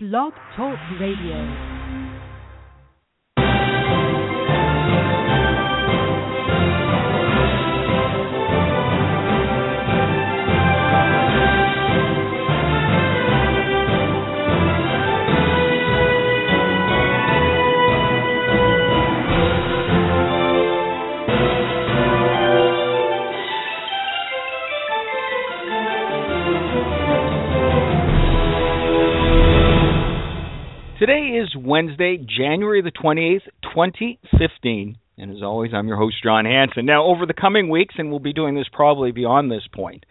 Blog Talk Radio. Today is Wednesday, January the 28th, 2015. And as always, I'm your host, John Hansen. Now, over the coming weeks, and we'll be doing this probably beyond this point,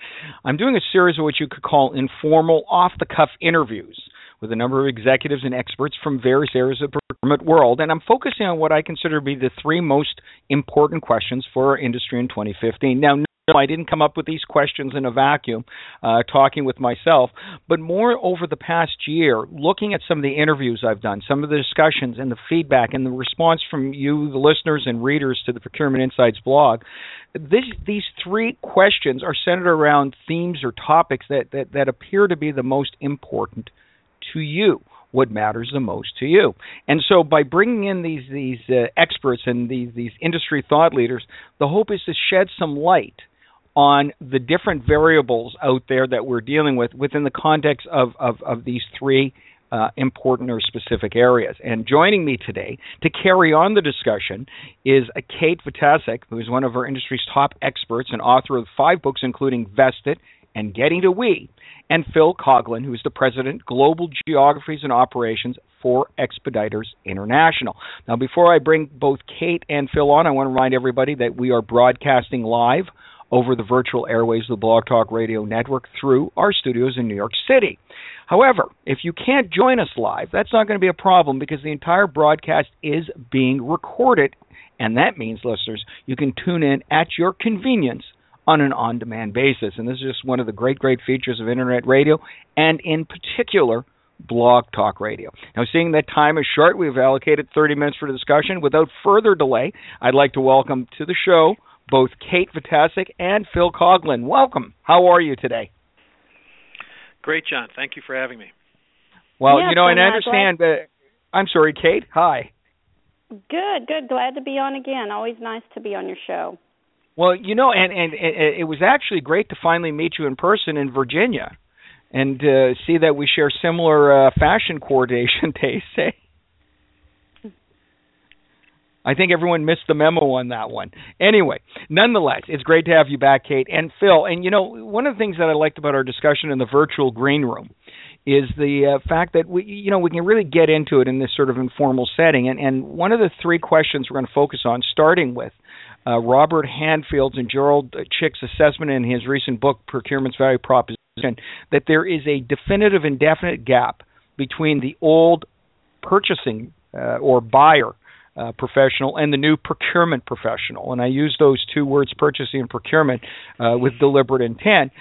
I'm doing a series of what you could call informal, off the cuff interviews with a number of executives and experts from various areas of the procurement world. And I'm focusing on what I consider to be the three most important questions for our industry in 2015. Now, I didn't come up with these questions in a vacuum, uh, talking with myself, but more over the past year, looking at some of the interviews I've done, some of the discussions and the feedback and the response from you, the listeners and readers to the Procurement Insights blog. This, these three questions are centered around themes or topics that, that, that appear to be the most important to you what matters the most to you. And so by bringing in these these uh, experts and these these industry thought leaders, the hope is to shed some light on the different variables out there that we're dealing with within the context of, of, of these three uh, important or specific areas. And joining me today to carry on the discussion is Kate Vitasek, who is one of our industry's top experts and author of five books, including Vested and Getting to We, and Phil Coughlin, who is the president, Global Geographies and Operations for Expeditors International. Now, before I bring both Kate and Phil on, I want to remind everybody that we are broadcasting live over the virtual airways of the Blog Talk Radio Network through our studios in New York City. However, if you can't join us live, that's not going to be a problem because the entire broadcast is being recorded, and that means, listeners, you can tune in at your convenience on an on demand basis. And this is just one of the great, great features of Internet radio, and in particular, Blog Talk Radio. Now, seeing that time is short, we've allocated 30 minutes for discussion. Without further delay, I'd like to welcome to the show both Kate Vitasek and Phil Coughlin. Welcome. How are you today? Great, John. Thank you for having me. Well, you know, and I understand. Uh, I'm sorry, Kate. Hi. Good, good. Glad to be on again. Always nice to be on your show. Well, you know, and and, and it was actually great to finally meet you in person in Virginia, and uh, see that we share similar uh, fashion coordination tastes. I think everyone missed the memo on that one. Anyway, nonetheless, it's great to have you back, Kate and Phil. And you know, one of the things that I liked about our discussion in the virtual green room is the uh, fact that we, you know, we can really get into it in this sort of informal setting. And, and one of the three questions we're going to focus on, starting with uh, Robert Handfield's and Gerard Chick's assessment in his recent book, Procurement's Value Proposition, that there is a definitive and definite gap between the old purchasing uh, or buyer uh, professional and the new procurement professional. And I use those two words, purchasing and procurement, uh, with deliberate intent.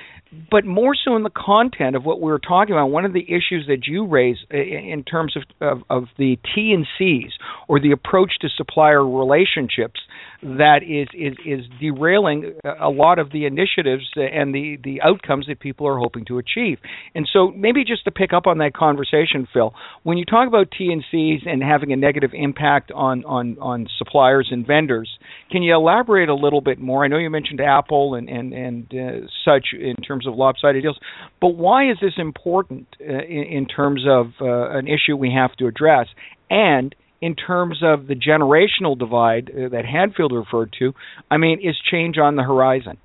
But more so in the content of what we were talking about, one of the issues that you raise in terms of, of, of the T and C's or the approach to supplier relationships that is, is is derailing a lot of the initiatives and the the outcomes that people are hoping to achieve. And so maybe just to pick up on that conversation, Phil, when you talk about T and C's and having a negative impact on on on suppliers and vendors, can you elaborate a little bit more? I know you mentioned Apple and and and uh, such in terms of lopsided deals, but why is this important uh, in, in terms of uh, an issue we have to address? And in terms of the generational divide uh, that Handfield referred to, I mean, is change on the horizon?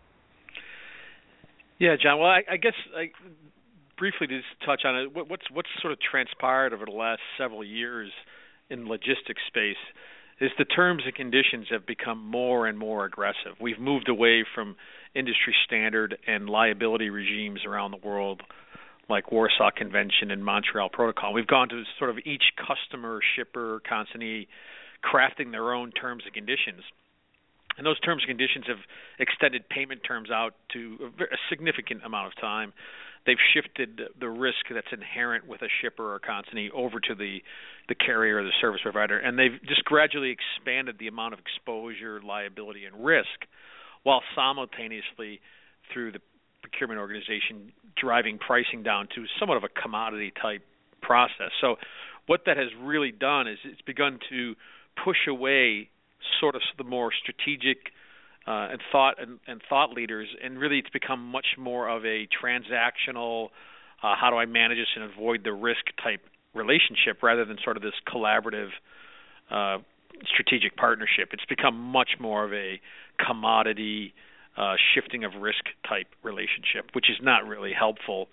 Yeah, John. Well, I, I guess I, briefly to just touch on it, what, what's what's sort of transpired over the last several years in logistics space is the terms and conditions have become more and more aggressive. We've moved away from industry standard and liability regimes around the world like Warsaw Convention and Montreal Protocol. We've gone to sort of each customer, shipper, consignee crafting their own terms and conditions. And those terms and conditions have extended payment terms out to a, significant amount of time. They've shifted the risk that's inherent with a shipper or consignee over to the the carrier or the service provider, and they've just gradually expanded the amount of exposure, liability, and risk, while simultaneously through the procurement organization driving pricing down to somewhat of a commodity type process. So what that has really done is it's begun to push away sort of the more strategic uh, and thought and, and, thought leaders, and really it's become much more of a transactional. Uh, how do I manage this and avoid the risk type relationship rather than sort of this collaborative uh, strategic partnership. It's become much more of a commodity uh, shifting of risk type relationship, which is not really helpful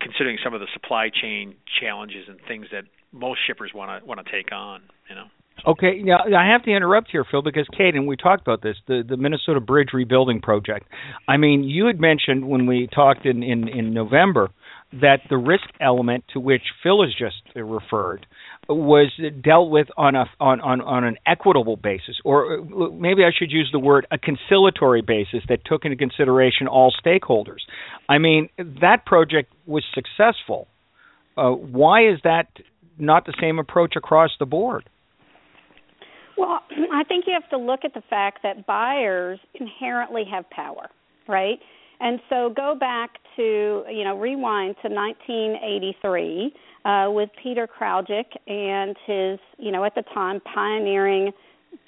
considering some of the supply chain challenges and things that most shippers want to want to take on. You know. Okay, now I have to interrupt here, Phil, because Kate and we talked about this the the Minnesota Bridge rebuilding project. I mean, you had mentioned when we talked in in, in November that the risk element to which Phil has just referred was dealt with on a on, on, on an equitable basis, or maybe I should use the word a conciliatory basis that took into consideration all stakeholders. I mean, that project was successful. Uh, why is that not the same approach across the board? Well, I think you have to look at the fact that buyers inherently have power, right? And so go back to, you know, rewind to 1983 uh, with Peter Kraljic and his, you know, at the time pioneering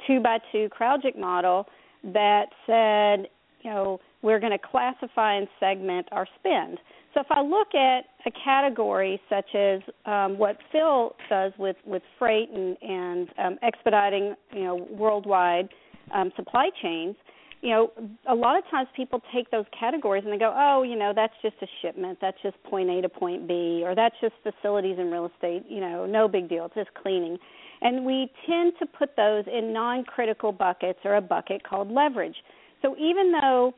two by two Kraljic model that said, you know, we're going to classify and segment our spend. So if I look at a category such as um, what Phil does with, with freight and, and um, expediting, you know, worldwide um, supply chains, you know, a lot of times people take those categories and they go, oh, you know, that's just a shipment, that's just point A to point B, or that's just facilities and real estate, you know, no big deal, it's just cleaning. And we tend to put those in non critical buckets or a bucket called leverage. So even though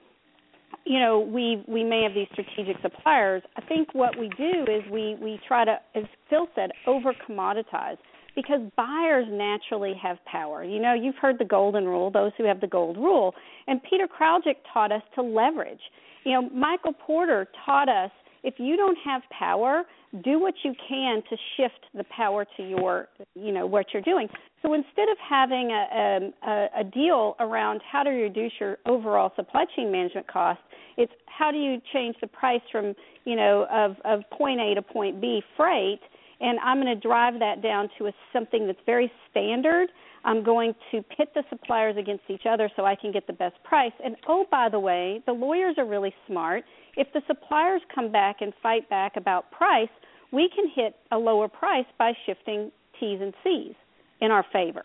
you know we we may have these strategic suppliers i think what we do is we we try to as phil said over commoditize because buyers naturally have power. You know, you've heard the golden rule, those who have the gold rule. And Peter Kraljic taught us to leverage. You know, Michael Porter taught us if you don't have power, do what you can to shift the power to your, you know, what you're doing. So instead of having a, um, a, a deal around how to reduce your overall supply chain management costs, it's how do you change the price from, you know, of, of point A to point B freight – and I'm going to drive that down to a, something that's very standard. I'm going to pit the suppliers against each other so I can get the best price. And oh, by the way, the lawyers are really smart. If the suppliers come back and fight back about price, we can hit a lower price by shifting T's and C's in our favor.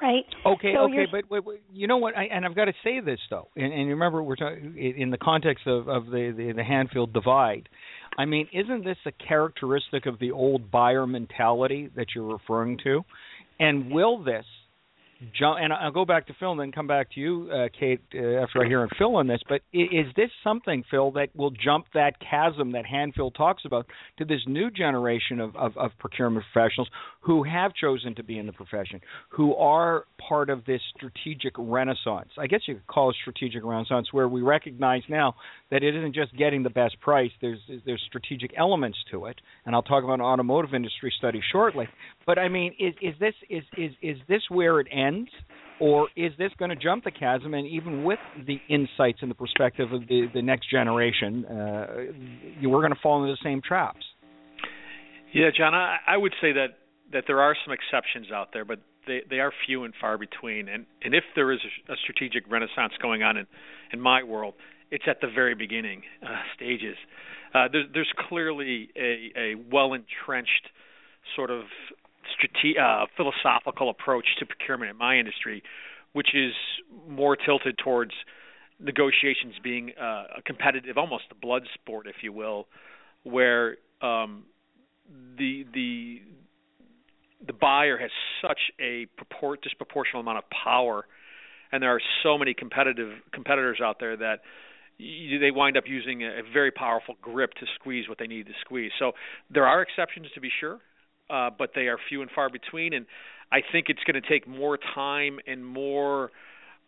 Right. Okay. So okay. But, but, but, you know what? I, and I've got to say this though. And, and remember, we're talking in the context of, of the, the the Handfield divide. I mean, isn't this a characteristic of the old buyer mentality that you're referring to? And will this jump? And I'll go back to Phil and then come back to you, uh, Kate, uh, after I hear Phil on this. But is this something, Phil, that will jump that chasm that Handfield talks about to this new generation of, of, of procurement professionals who have chosen to be in the profession, who are part of this strategic renaissance? I guess you could call it strategic renaissance, where we recognize now that it isn't just getting the best price. There's there's strategic elements to it, and I'll talk about an automotive industry study shortly. But I mean, is is this is is is this where it ends, or is this going to jump the chasm? And even with the insights and the perspective of the the next generation, uh, we're going to fall into the same traps. Yeah, John, I, I would say that that there are some exceptions out there, but they they are few and far between. And and if there is a, a strategic renaissance going on in in my world, it's at the very beginning uh, stages. Uh, there's there's clearly a a well entrenched sort of strate- uh, philosophical approach to procurement in my industry, which is more tilted towards negotiations being uh, a competitive, almost a blood sport, if you will, where um, the the the buyer has such a purport, disproportional amount of power, and there are so many competitive competitors out there that you, they wind up using a, a very powerful grip to squeeze what they need to squeeze. So there are exceptions to be sure, uh, but they are few and far between. And I think it's going to take more time and more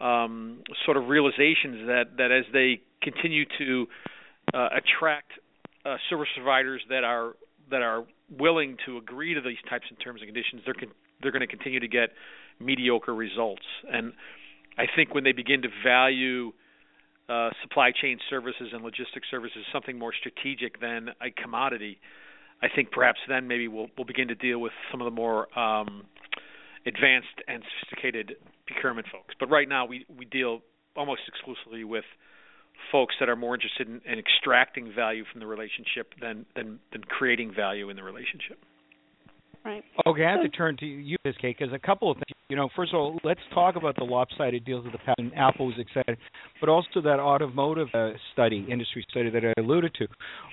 um, sort of realizations that that as they continue to uh, attract uh, service providers that are that are willing to agree to these types of terms and conditions, they're con- they're going to continue to get mediocre results. And I think when they begin to value uh, supply chain services and logistics services something more strategic than a commodity, I think perhaps then maybe we'll we'll begin to deal with some of the more um, advanced and sophisticated procurement folks. But right now we we deal almost exclusively with folks that are more interested in, in extracting value from the relationship than than than creating value in the relationship. Right. Okay, I have to turn to you, this case, because a couple of things. You know, first of all, let's talk about the lopsided deals of the past. And Apple was excited, but also that automotive uh, study, industry study that I alluded to,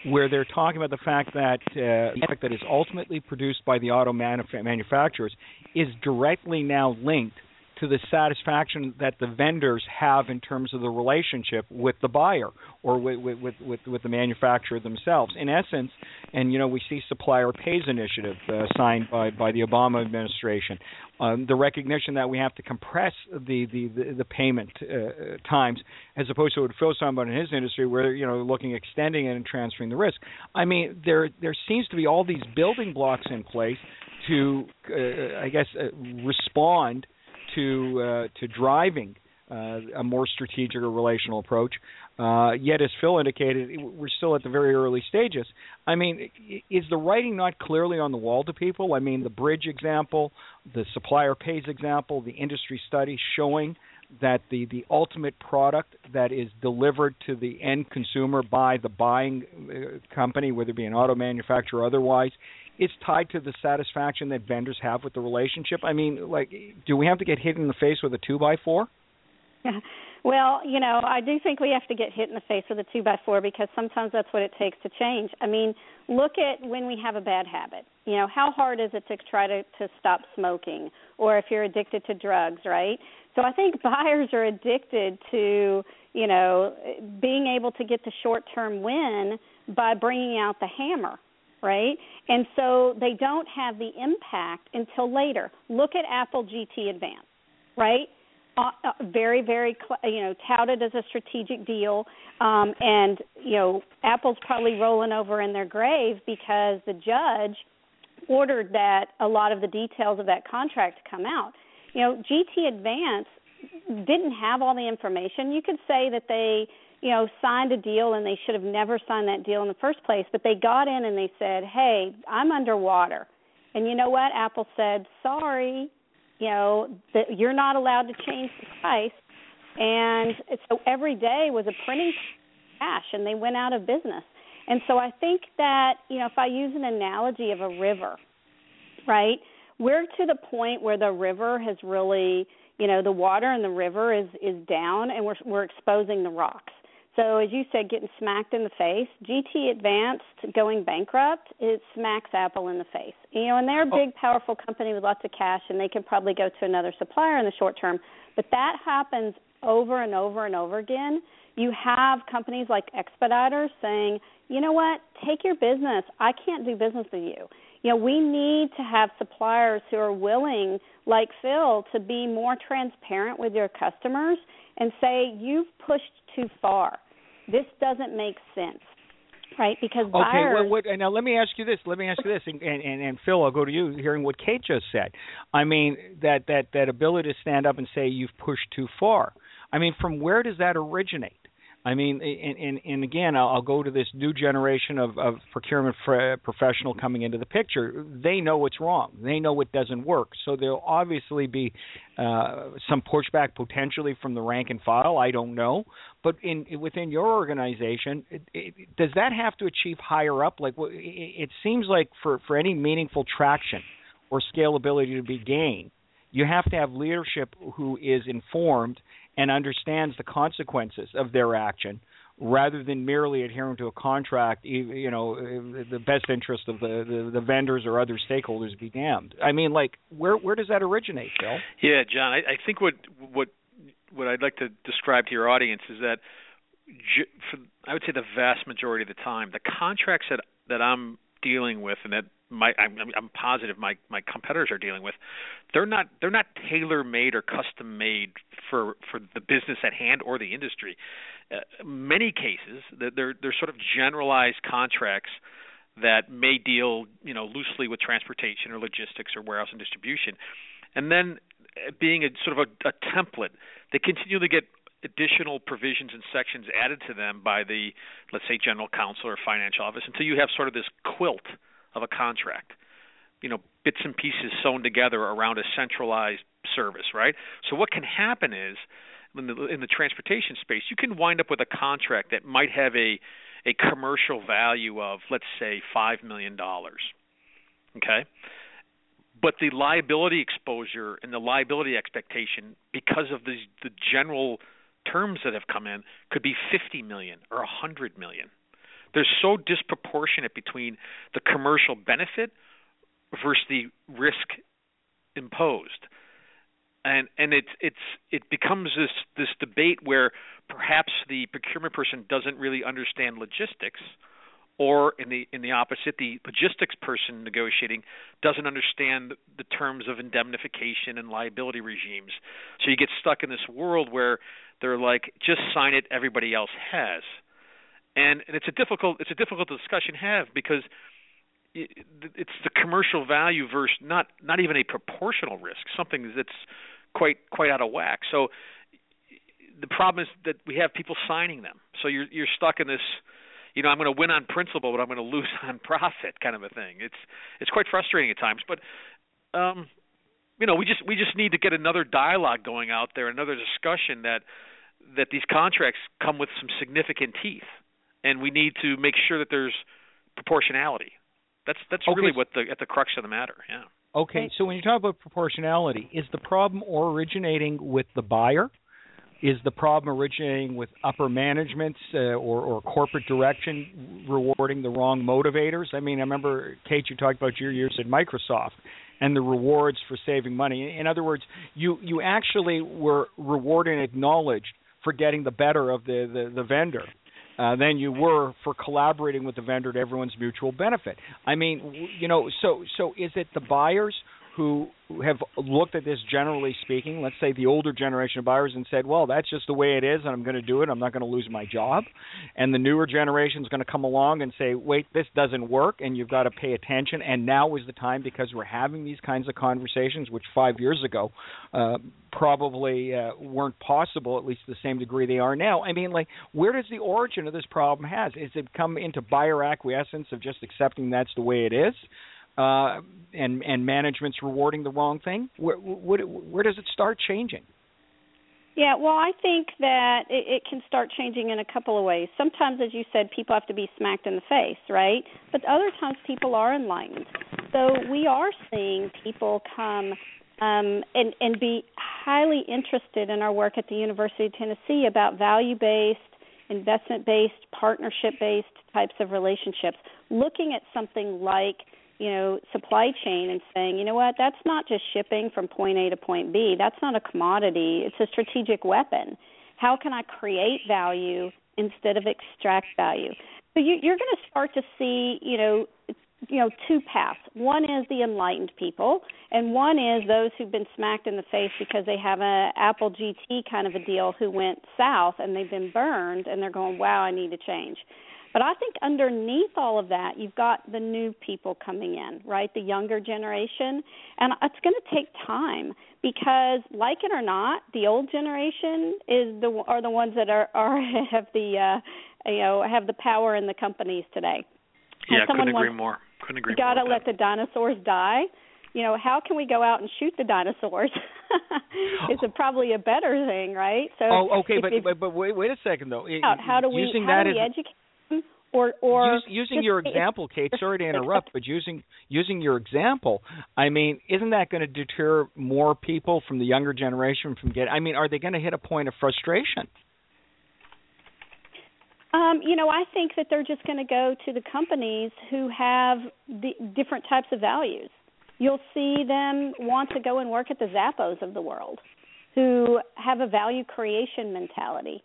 where they're talking about the fact that uh, the product that is ultimately produced by the auto manuf- manufacturers is directly now linked to the satisfaction that the vendors have in terms of the relationship with the buyer or with with with, with the manufacturer themselves. In essence, and you know we see supplier pays initiative uh, signed by by the Obama administration. Um, the recognition that we have to compress the the the, the payment uh, times as opposed to what Phil about in his industry, where you know looking extending it and transferring the risk. I mean, there there seems to be all these building blocks in place to, uh, I guess, uh, respond to uh, to driving uh, a more strategic or relational approach. Uh, yet, as Phil indicated, we're still at the very early stages. I mean, is the writing not clearly on the wall to people? I mean, the bridge example, the supplier pays example, the industry study showing that the, the ultimate product that is delivered to the end consumer by the buying company, whether it be an auto manufacturer or otherwise, it's tied to the satisfaction that vendors have with the relationship. I mean, like, do we have to get hit in the face with a two by four? Well, you know, I do think we have to get hit in the face with a two by four because sometimes that's what it takes to change. I mean, look at when we have a bad habit. You know, how hard is it to try to to stop smoking, or if you're addicted to drugs, right? So I think buyers are addicted to, you know, being able to get the short term win by bringing out the hammer right? And so they don't have the impact until later. Look at Apple GT Advance, right? Uh, uh, very, very, you know, touted as a strategic deal, um, and you know, Apple's probably rolling over in their grave because the judge ordered that a lot of the details of that contract come out. You know, GT Advance didn't have all the information. You could say that they you know, signed a deal and they should have never signed that deal in the first place, but they got in and they said, "Hey, I'm underwater." And you know what? Apple said, "Sorry, you know, that you're not allowed to change the price." And so every day was a printing cash and they went out of business. And so I think that, you know, if I use an analogy of a river, right? We're to the point where the river has really, you know, the water in the river is is down and we're we're exposing the rocks so as you said, getting smacked in the face. GT Advanced going bankrupt, it smacks Apple in the face. You know, and they're a oh. big, powerful company with lots of cash, and they can probably go to another supplier in the short term. But that happens over and over and over again. You have companies like Expeditors saying, you know what, take your business. I can't do business with you. You know, we need to have suppliers who are willing, like Phil, to be more transparent with your customers and say, you've pushed too far. This doesn't make sense. Right, because okay. buyers. Well, what, now let me ask you this. Let me ask you this, and, and, and Phil, I'll go to you. Hearing what Kate just said, I mean that that that ability to stand up and say you've pushed too far. I mean, from where does that originate? I mean, and, and, and again, I'll, I'll go to this new generation of, of procurement fr- professional coming into the picture. They know what's wrong. They know what doesn't work. So there'll obviously be uh, some pushback potentially from the rank and file. I don't know, but in within your organization, it, it, does that have to achieve higher up? Like, it, it seems like for for any meaningful traction or scalability to be gained, you have to have leadership who is informed and understands the consequences of their action rather than merely adhering to a contract, you know, the best interest of the, the, the vendors or other stakeholders be damned. I mean, like, where where does that originate, Phil? Yeah, John, I, I think what what what I'd like to describe to your audience is that, for, I would say the vast majority of the time, the contracts that that I'm dealing with and that my I'm, I'm positive my my competitors are dealing with they're not they're not tailor made or custom made for for the business at hand or the industry. Uh, many cases they're they're sort of generalized contracts that may deal you know loosely with transportation or logistics or warehouse and distribution. And then uh, being a sort of a, a template they continually get additional provisions and sections added to them by the let's say general counsel or financial office until you have sort of this quilt of a contract. You know, bits and pieces sewn together around a centralized service, right? So what can happen is in the, in the transportation space, you can wind up with a contract that might have a a commercial value of let's say 5 million dollars. Okay? But the liability exposure and the liability expectation because of the the general terms that have come in could be 50 million or 100 million. They're so disproportionate between the commercial benefit versus the risk imposed. And and it's it's it becomes this this debate where perhaps the procurement person doesn't really understand logistics or in the in the opposite the logistics person negotiating doesn't understand the terms of indemnification and liability regimes so you get stuck in this world where they're like just sign it everybody else has and, and it's a difficult it's a difficult discussion to have because it's the commercial value versus not not even a proportional risk something that's quite quite out of whack. So the problem is that we have people signing them. So you're you're stuck in this you know I'm going to win on principle but I'm going to lose on profit kind of a thing. It's it's quite frustrating at times. But um you know we just we just need to get another dialogue going out there another discussion that that these contracts come with some significant teeth and we need to make sure that there's proportionality. That's that's okay. really what the at the crux of the matter. Yeah. Okay, so when you talk about proportionality, is the problem originating with the buyer? Is the problem originating with upper management uh, or, or corporate direction rewarding the wrong motivators? I mean, I remember Kate, you talked about your years at Microsoft and the rewards for saving money. In other words, you you actually were rewarded and acknowledged for getting the better of the, the, the vendor uh, than you were for collaborating with the vendor to everyone's mutual benefit. I mean, you know, so so is it the buyers who have looked at this generally speaking, let's say the older generation of buyers, and said, well, that's just the way it is, and I'm going to do it. I'm not going to lose my job. And the newer generation is going to come along and say, wait, this doesn't work, and you've got to pay attention. And now is the time because we're having these kinds of conversations, which five years ago uh, probably uh, weren't possible, at least to the same degree they are now. I mean, like, where does the origin of this problem has? Is it come into buyer acquiescence of just accepting that's the way it is? Uh, and and management's rewarding the wrong thing? Where, where, where does it start changing? Yeah, well, I think that it, it can start changing in a couple of ways. Sometimes, as you said, people have to be smacked in the face, right? But other times, people are enlightened. So we are seeing people come um, and and be highly interested in our work at the University of Tennessee about value-based, investment-based, partnership-based types of relationships. Looking at something like you know supply chain and saying you know what? That's not just shipping from point A to point B. That's not a commodity. It's a strategic weapon. How can I create value instead of extract value? So you, you're going to start to see you know you know two paths. One is the enlightened people and one is those who've been smacked in the face because they have a apple gt kind of a deal who went south and they've been burned and they're going wow i need to change but I think underneath all of that, you've got the new people coming in, right? The younger generation. And it's going to take time because, like it or not, the old generation is the are the ones that are, are have the uh, you know have the power in the companies today. Yeah, couldn't agree wants, more. Couldn't agree gotta more. Gotta let the dinosaurs die. You know, how can we go out and shoot the dinosaurs? it's a, probably a better thing, right? So, oh, okay, if, but, if, but but wait, wait a second though. How, how do we using how that do we as, educate or or Use, using your example, Kate. Sorry to interrupt, but using using your example, I mean, isn't that going to deter more people from the younger generation from getting? I mean, are they going to hit a point of frustration? Um, you know, I think that they're just going to go to the companies who have the different types of values. You'll see them want to go and work at the Zappos of the world, who have a value creation mentality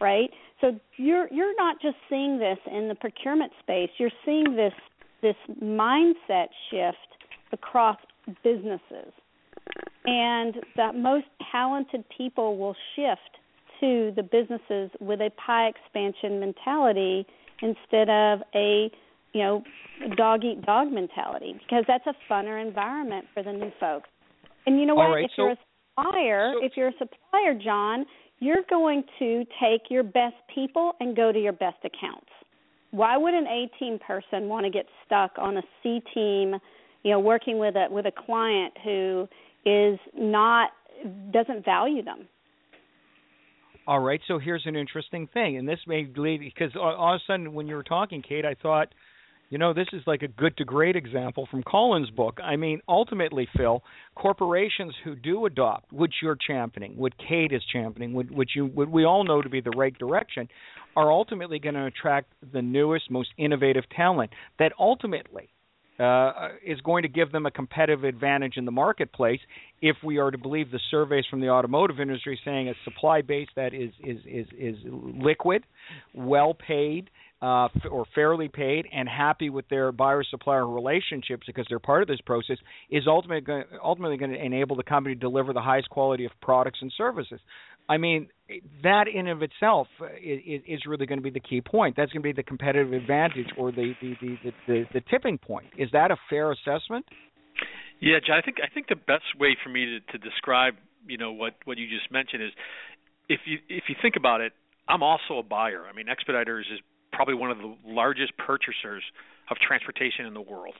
right? So you're you're not just seeing this in the procurement space. You're seeing this this mindset shift across businesses. And that most talented people will shift to the businesses with a pie expansion mentality instead of a you know dog eat dog mentality because that's a funner environment for the new folks. And you know what? Right, if so, you're a supplier, so, if you're a supplier, John, you're going to take your best people and go to your best accounts. why would an A team person want to get stuck on a C team, you know, working with a with a client who is not doesn't value them? All right, so here's an interesting thing, and this may lead because all of a sudden when you were talking, Kate, I thought, you know, this is like a good to great example from Collins' book. I mean, ultimately, Phil, corporations who do adopt, which you're championing, what Kate is championing, which you, what we all know to be the right direction, are ultimately going to attract the newest, most innovative talent that ultimately uh, is going to give them a competitive advantage in the marketplace if we are to believe the surveys from the automotive industry saying a supply base that is is is, is liquid, well paid, uh, or fairly paid and happy with their buyer supplier relationships because they're part of this process is ultimately going, ultimately going to enable the company to deliver the highest quality of products and services. I mean, that in of itself is, is really going to be the key point. That's going to be the competitive advantage or the the, the, the, the, the tipping point. Is that a fair assessment? Yeah, John. I think I think the best way for me to, to describe you know what what you just mentioned is if you if you think about it, I'm also a buyer. I mean, Expeditors is probably one of the largest purchasers of transportation in the world,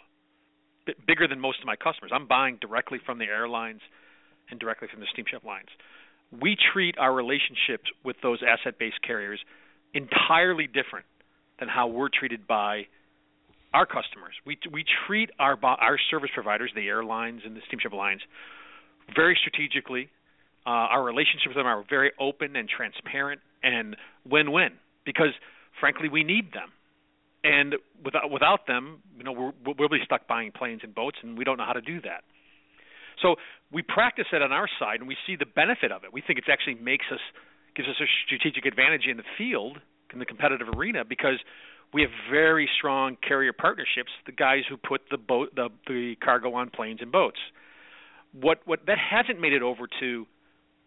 B- bigger than most of my customers. I'm buying directly from the airlines and directly from the steamship lines. We treat our relationships with those asset-based carriers entirely different than how we're treated by our customers. We we treat our our service providers, the airlines and the steamship lines, very strategically. Uh, our relationships with them are very open and transparent and win-win because frankly, we need them. And without without them, you know, we're, we'll be stuck buying planes and boats, and we don't know how to do that. So we practice it on our side, and we see the benefit of it. We think it actually makes us gives us a strategic advantage in the field in the competitive arena because we have very strong carrier partnerships. The guys who put the boat the, the cargo on planes and boats. What what that hasn't made it over to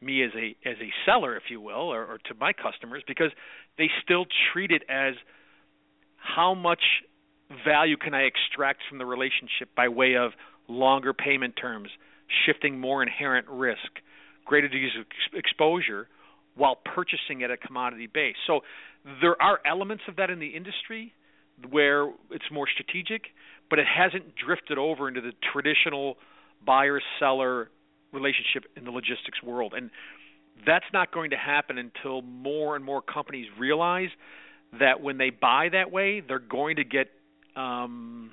me as a as a seller, if you will, or, or to my customers, because they still treat it as how much value can I extract from the relationship by way of longer payment terms, shifting more inherent risk, greater degrees of exposure, while purchasing at a commodity base. So there are elements of that in the industry where it's more strategic, but it hasn't drifted over into the traditional buyer seller relationship in the logistics world. And that's not going to happen until more and more companies realize that when they buy that way, they're going to get um,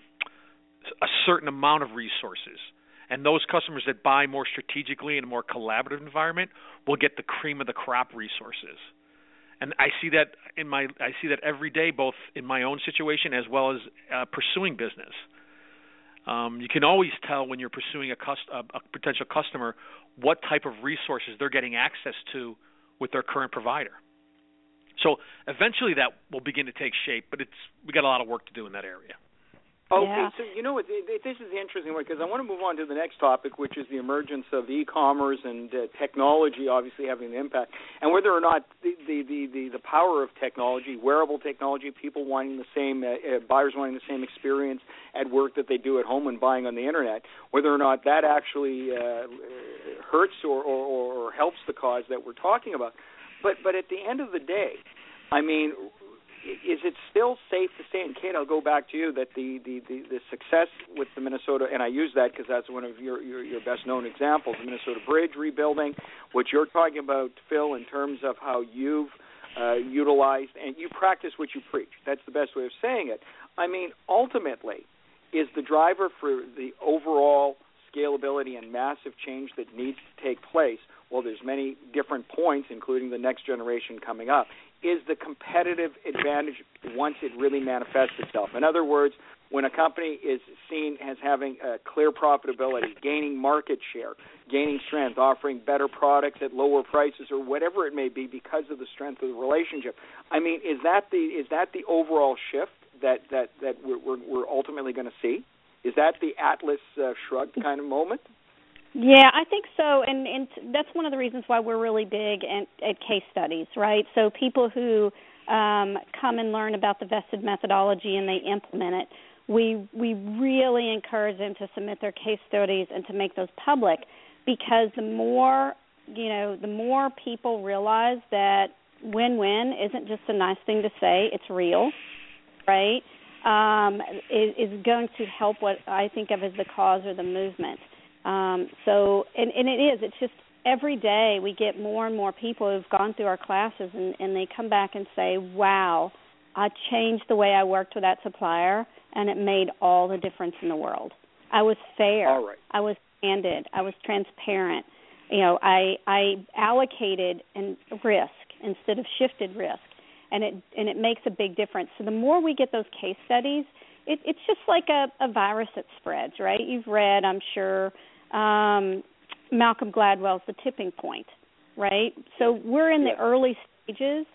a certain amount of resources. And those customers that buy more strategically in a more collaborative environment will get the cream of the crop resources. And I see that in my I see that every day, both in my own situation as well as uh, pursuing business. Um, you can always tell when you're pursuing a, cust- a, a potential customer what type of resources they're getting access to with their current provider. So eventually that will begin to take shape, but it's we got a lot of work to do in that area. Okay, yeah. so you know what? This is the interesting one because I want to move on to the next topic, which is the emergence of e-commerce and uh, technology, obviously having an impact, and whether or not the the the the, the power of technology, wearable technology, people wanting the same, uh, uh, buyers wanting the same experience at work that they do at home when buying on the internet, whether or not that actually uh, hurts or, or or helps the cause that we're talking about. But but at the end of the day, I mean, is it still safe to say, and Kate, I'll go back to you, that the the the, the success with the Minnesota, and I use that because that's one of your, your your best known examples, the Minnesota Bridge rebuilding, what you're talking about, Phil, in terms of how you've uh, utilized and you practice what you preach. That's the best way of saying it. I mean, ultimately, is the driver for the overall scalability and massive change that needs to take place. Well, there's many different points, including the next generation coming up is the competitive advantage once it really manifests itself. In other words, when a company is seen as having a clear profitability, gaining market share, gaining strength, offering better products at lower prices, or whatever it may be, because of the strength of the relationship. I mean, is that the is that the overall shift that that that we're we're, we're ultimately going to see? Is that the Atlas uh, shrugged kind of moment? Yeah, I think so, and and that's one of the reasons why we're really big at, at case studies, right? So people who um, come and learn about the vested methodology and they implement it, we we really encourage them to submit their case studies and to make those public, because the more you know, the more people realize that win-win isn't just a nice thing to say; it's real right, um, is, is going to help what I think of as the cause or the movement. Um, so, and, and it is. It's just every day we get more and more people who've gone through our classes and, and they come back and say, "Wow, I changed the way I worked with that supplier, and it made all the difference in the world. I was fair. All right. I was candid. I was transparent. You know, I I allocated and risk instead of shifted risk, and it and it makes a big difference. So the more we get those case studies, it, it's just like a, a virus that spreads, right? You've read, I'm sure, um, Malcolm Gladwell's The Tipping Point, right? So we're in the early stages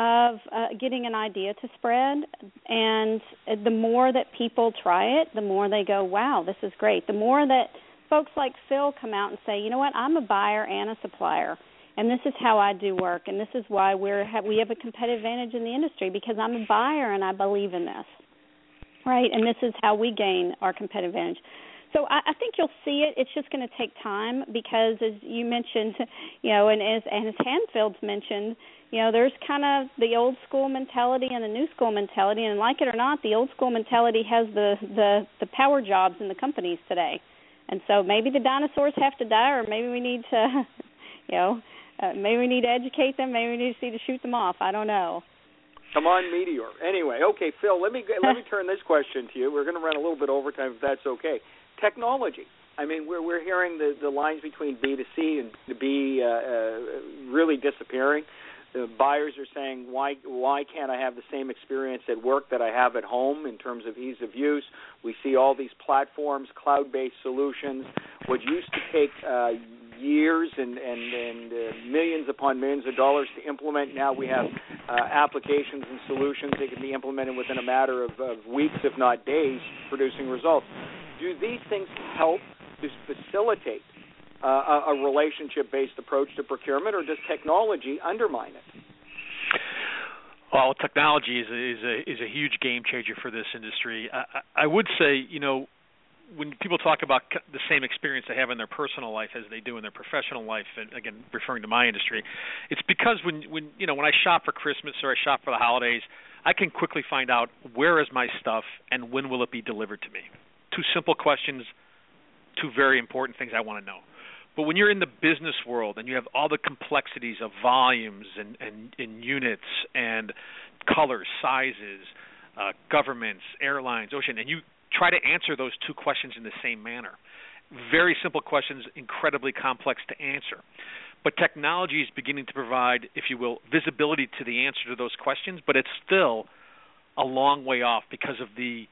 of uh, getting an idea to spread, and the more that people try it, the more they go, "Wow, this is great." The more that folks like Phil come out and say, "You know what? I'm a buyer and a supplier." and this is how I do work, and this is why we're we have a competitive advantage in the industry because I'm a buyer and I believe in this, right? And this is how we gain our competitive advantage. So I, I think you'll see it. It's just going to take time because, as you mentioned, you know, and as and as Handfield's mentioned, you know, there's kind of the old school mentality and the new school mentality, and like it or not, the old school mentality has the the the power jobs in the companies today. And so maybe the dinosaurs have to die, or maybe we need to, you know, uh, maybe we need to educate them. Maybe we need to see to shoot them off. I don't know. Come on, Meteor. Anyway, okay, Phil. Let me let me turn this question to you. We're going to run a little bit overtime, if that's okay. Technology. I mean, we're we're hearing the the lines between B to C and B uh, uh, really disappearing. The buyers are saying, why why can't I have the same experience at work that I have at home in terms of ease of use? We see all these platforms, cloud-based solutions. What used to take uh, years and and, and uh, millions upon millions of dollars to implement. Now we have uh, applications and solutions that can be implemented within a matter of, of weeks, if not days, producing results. Do these things help to facilitate uh, a, relationship-based approach to procurement, or does technology undermine it? Well, technology is a, is a is a huge game changer for this industry. I, I would say, you know, when people talk about the same experience they have in their personal life as they do in their professional life, and again referring to my industry, it's because when when you know when I shop for Christmas or I shop for the holidays, I can quickly find out where is my stuff and when will it be delivered to me. Two simple questions, two very important things I want to know. But when you're in the business world and you have all the complexities of volumes and and, and units and colors, sizes, uh, governments, airlines, ocean, and you try to answer those two questions in the same manner. Very simple questions, incredibly complex to answer. But technology is beginning to provide, if you will, visibility to the answer to those questions, but it's still a long way off because of the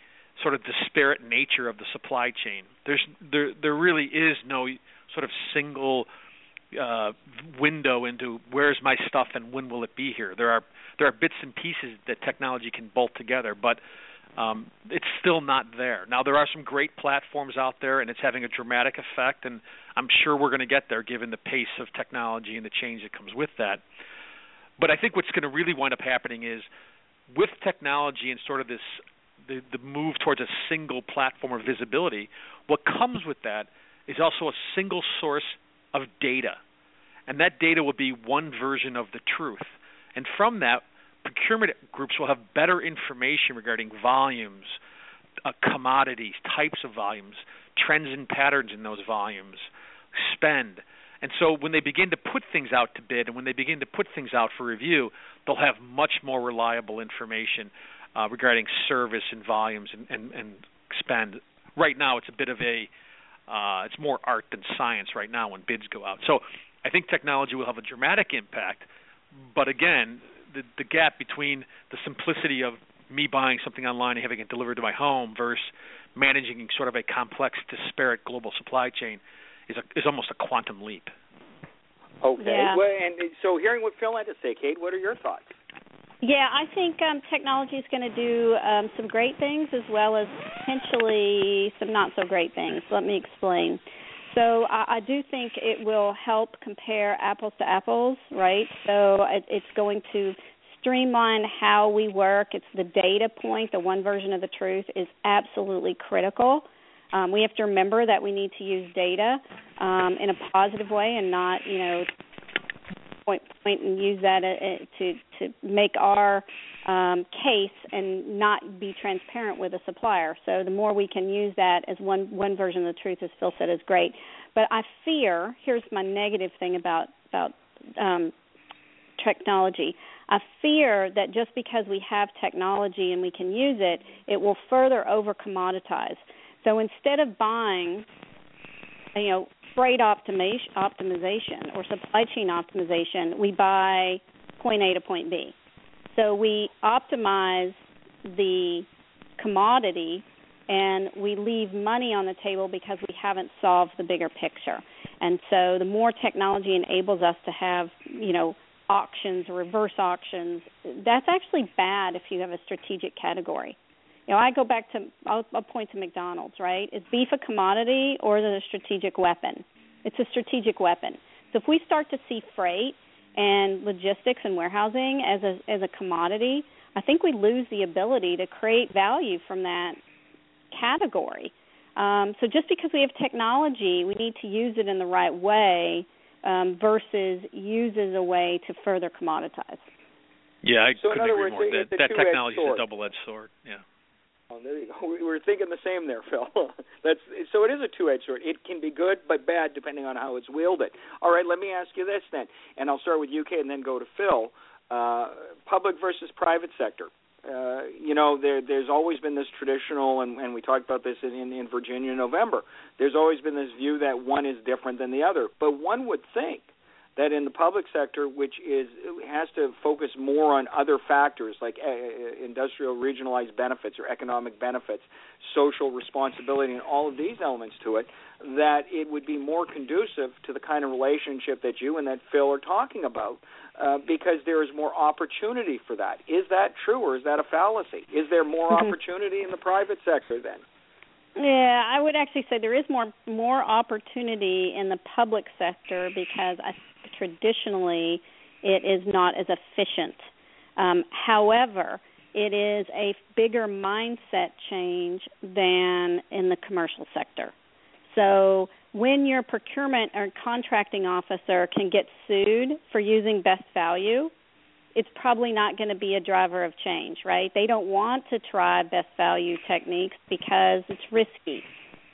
sort of disparate nature of the supply chain. There's there there really is no sort of single uh, window into where's my stuff and when will it be here. There are there are bits and pieces that technology can bolt together, but um, it's still not there. Now there are some great platforms out there, and it's having a dramatic effect, and I'm sure we're going to get there given the pace of technology and the change that comes with that. But I think what's going to really wind up happening is with technology and sort of this the, the move towards a single platform of visibility, what comes with that is also a single source of data. And that data will be one version of the truth. And from that, procurement groups will have better information regarding volumes, uh, commodities, types of volumes, trends and patterns in those volumes, spend. And so when they begin to put things out to bid and when they begin to put things out for review, they'll have much more reliable information uh, regarding service and volumes and, and, and spend. Right now, it's a bit of a uh, it's more art than science right now when bids go out. So I think technology will have a dramatic impact, but again, the the gap between the simplicity of me buying something online and having it delivered to my home versus managing sort of a complex, disparate global supply chain is a, is almost a quantum leap. Okay. Yeah. Well, and so hearing what Phil had to say, Kate, what are your thoughts? Yeah, I think um, technology is going to do um, some great things as well as potentially some not so great things. Let me explain. So I, I do think it will help compare apples to apples, right? So it, it's going to streamline how we work. It's the data point, the one version of the truth is absolutely critical. Um, we have to remember that we need to use data um, in a positive way and not, you know, point point and use that uh, uh, to to make our um, case and not be transparent with a supplier. So the more we can use that as one one version of the truth, as Phil said, is great. But I fear here's my negative thing about about um, technology. I fear that just because we have technology and we can use it, it will further over commoditize. So instead of buying, you know, freight optimization, optimization or supply chain optimization, we buy point A to point B. So we optimize the commodity and we leave money on the table because we haven't solved the bigger picture. And so the more technology enables us to have, you know, auctions reverse auctions, that's actually bad if you have a strategic category. You know, I go back to I'll, I'll point to McDonald's, right? Is beef a commodity or is it a strategic weapon? It's a strategic weapon. So if we start to see freight and logistics and warehousing as a as a commodity, I think we lose the ability to create value from that category. Um, so just because we have technology, we need to use it in the right way um, versus use as a way to further commoditize. Yeah, I so couldn't agree words, more. it's That, that technology is a double-edged sword. Yeah. Oh, there you go. We were thinking the same there, Phil. That's so. It is a two-edged sword. It can be good but bad depending on how it's wielded. All right, let me ask you this then, and I'll start with UK and then go to Phil. Uh, public versus private sector. Uh, you know, there, there's always been this traditional, and, and we talked about this in, in, in Virginia in November. There's always been this view that one is different than the other. But one would think that in the public sector, which is has to focus more on other factors like uh, industrial regionalized benefits or economic benefits, social responsibility, and all of these elements to it, that it would be more conducive to the kind of relationship that you and that Phil are talking about, uh, because there is more opportunity for that. Is that true, or is that a fallacy? Is there more Mhm. opportunity in the private sector then? Yeah, I would actually say there is more more opportunity in the public sector because I traditionally it is not as efficient. Um, however, it is a bigger mindset change than in the commercial sector. So when your procurement or contracting officer can get sued for using best value, it's probably not going to be a driver of change, right? They don't want to try best value techniques because it's risky.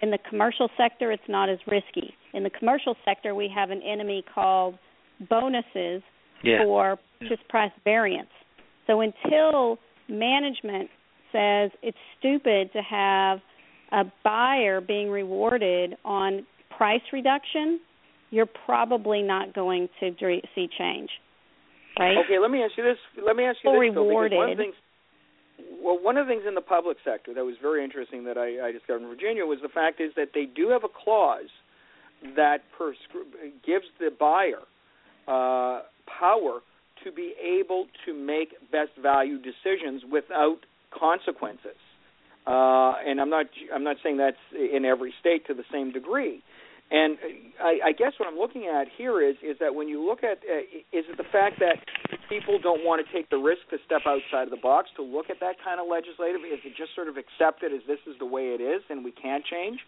In the commercial sector, it's not as risky. In the commercial sector, we have an enemy called bonuses Yeah. for purchase price variance. So until management says it's stupid to have a buyer being rewarded on price reduction, you're probably not going to see change. Right? Okay, let me ask you this. Let me ask you Well this, Phil, because one of the things, well, one of the things in the public sector that was very interesting that I, I discovered in Virginia was the fact is that they do have a clause that prescri- gives the buyer uh, power to be able to make best value decisions without consequences. Uh, and I'm not I'm not saying that's in every state to the same degree. And I, I guess what I'm looking at here is is that when you look at uh, is it the fact that people don't want to take the risk to step outside of the box to look at that kind of legislative? Is it just sort of accepted as this is the way it is and we can't change?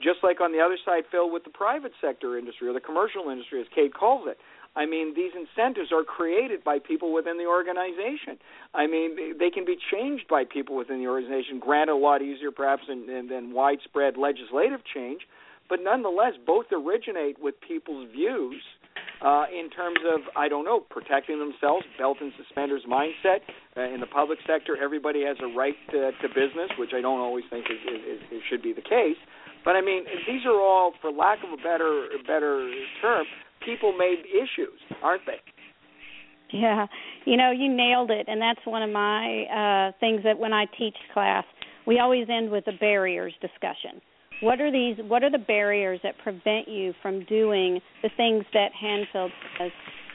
Just like on the other side, Phil, with the private sector industry or the commercial industry, as Kate calls it. I mean, these incentives are created by people within the organization. I mean, they can be changed by people within the organization. Granted, a lot easier perhaps than, than, than widespread legislative change, but nonetheless, both originate with people's views uh, in terms of I don't know protecting themselves, belt and suspenders mindset. Uh, in the public sector, everybody has a right to, to business, which I don't always think is, is, is, should be the case. But I mean, these are all, for lack of a better better term, people-made issues, aren't they? Yeah, you know, you nailed it, and that's one of my uh, things that when I teach class, we always end with a barriers discussion. What are these? What are the barriers that prevent you from doing the things that Handfield says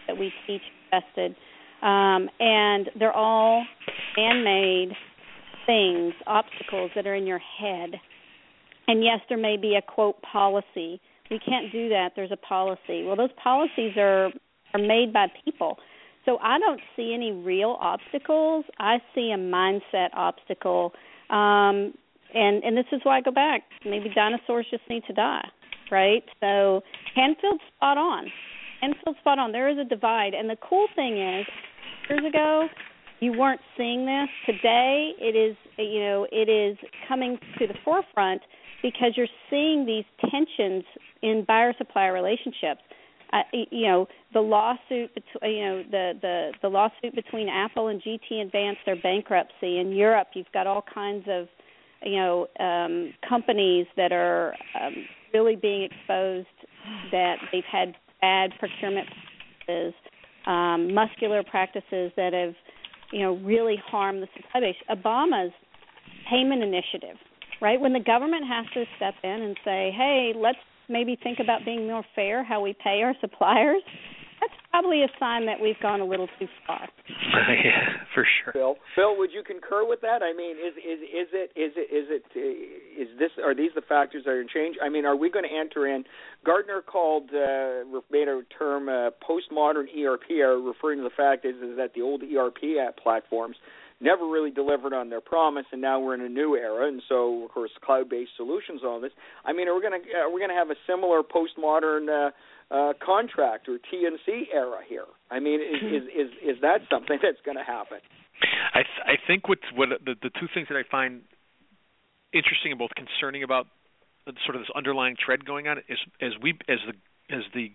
that we teach vested? Um, and they're all man-made things, obstacles that are in your head. And yes, there may be a quote policy. We can't do that. There's a policy. Well, those policies are are made by people. So I don't see any real obstacles. I see a mindset obstacle. Um, and and this is why I go back. Maybe dinosaurs just need to die, right? So Handfield's spot on. Handfield's spot on. There is a divide, and the cool thing is, years ago, you weren't seeing this today. It is you know it is coming to the forefront because you're seeing these tensions in buyer supplier relationships. Uh, you know the lawsuit between you know the the the lawsuit between Apple and GT Advanced their bankruptcy in Europe. You've got all kinds of you know um, companies that are um, really being exposed that they've had bad procurement practices, um, muscular practices that have you know really harmed the supply base. Obama's payment initiative, right? When the government has to step in and say, "Hey, let's maybe think about being more fair how we pay our suppliers," that's probably a sign that we've gone a little too far. yeah, for sure. Phil, Phil, would you concur with that? I mean, is is is it is it is it uh, this are these the factors that are in change? I mean, are we going to enter in? Gartner called uh, made a term uh, postmodern ERP, referring to the fact is is that the old ERP platforms never really delivered on their promise, and now we're in a new era, and so of course cloud-based solutions on this. I mean, are we going to are we going to have a similar postmodern uh, uh, contract or TNC era here. I mean, is Hmm. is is, is that something that's going to happen? I th- I think what's what the the two things that I find interesting and both concerning about sort of this underlying trend going on is as we as the as the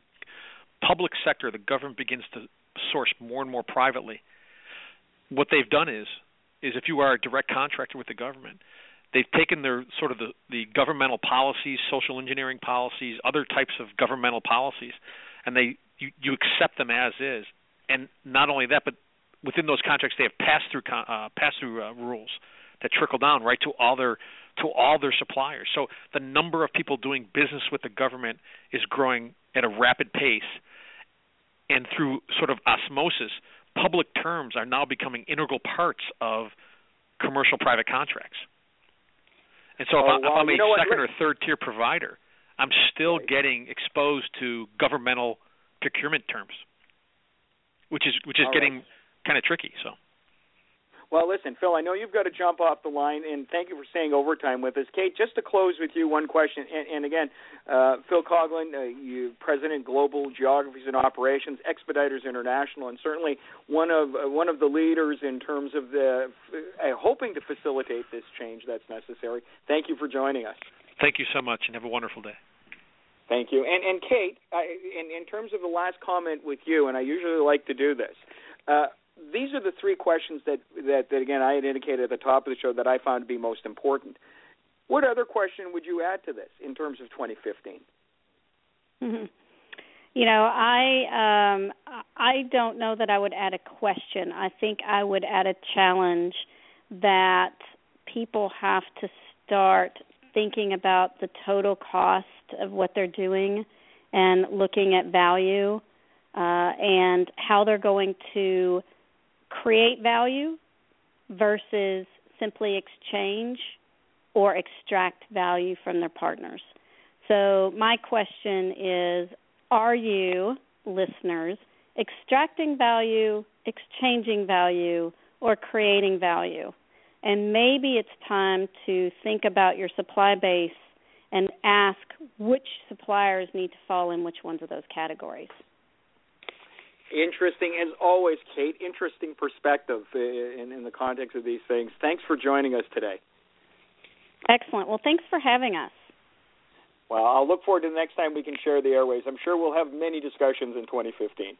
public sector, the government begins to source more and more privately. What they've done is is if you are a direct contractor with the government, they've taken their sort of the, the governmental policies, social engineering policies, other types of governmental policies, and they you, you accept them as is. And not only that, but within those contracts, they have pass through uh, pass through uh, rules that trickle down right to all their to all their suppliers. So the number of people doing business with the government is growing at a rapid pace, and through sort of osmosis, public terms are now becoming integral parts of commercial private contracts. And so if, Oh, I, if I'm a know what? second or third tier provider, I'm still getting exposed to governmental procurement terms, which is which is All right. getting kind of tricky. So Well, listen, Phil, I know you've got to jump off the line, and thank you for staying overtime with us. Kate, just to close with you, one question, and, and again, uh, Phil Coughlin, uh, you President Global Geographies and Operations, Expeditors International, and certainly one of uh, one of the leaders in terms of the uh, hoping to facilitate this change that's necessary. Thank you for joining us. thank you so much, and have a wonderful day. Thank you. And and Kate, I, in in terms of the last comment with you, and I usually like to do this. Uh, these are the three questions that, that that again I had indicated at the top of the show that I found to be most important. What other question would you add to this in terms of 2015? Mhm. You know, I um I don't know that I would add a question. I think I would add a challenge that people have to start thinking about the total cost of what they're doing and looking at value uh, and how they're going to create value versus simply exchange or extract value from their partners. So, my question is Are you, listeners, extracting value, exchanging value, or creating value? And maybe it's time to think about your supply base and ask which suppliers need to fall in which ones of those categories. Interesting as always, Kate. Interesting perspective in, in the context of these things. Thanks for joining us today. Excellent. Well, thanks for having us. Well, I'll look forward to the next time we can share the airways. I'm sure we'll have many discussions in 2015.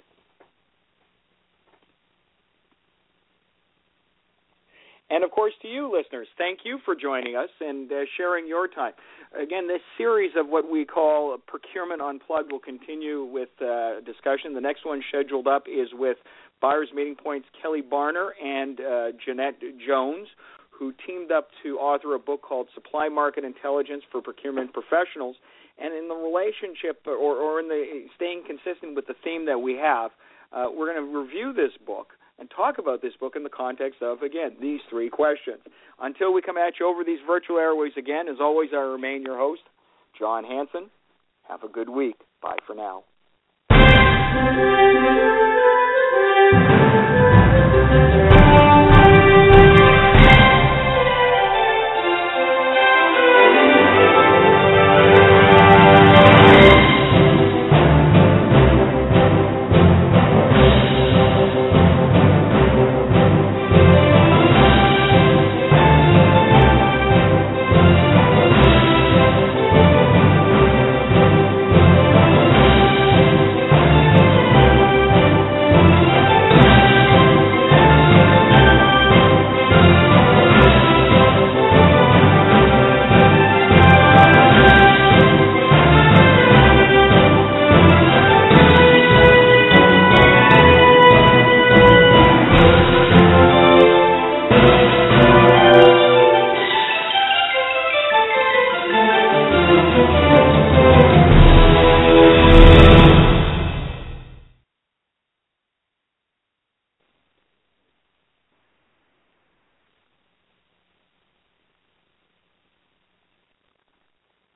And of course, to you listeners, thank you for joining us and uh, sharing your time. Again, this series of what we call Procurement Unplugged will continue with uh, discussion. The next one scheduled up is with Buyers Meeting Point's Kelly Barner and uh, Jeanette Jones, who teamed up to author a book called Supply Market Intelligence for Procurement Professionals. And in the relationship, or, or in the staying consistent with the theme that we have, uh, we're going to review this book and talk about this book in the context of, again, these three questions. Until we come at you over these virtual airways again, as always, I remain your host, Jon Hansen. Have a good week. Bye for now.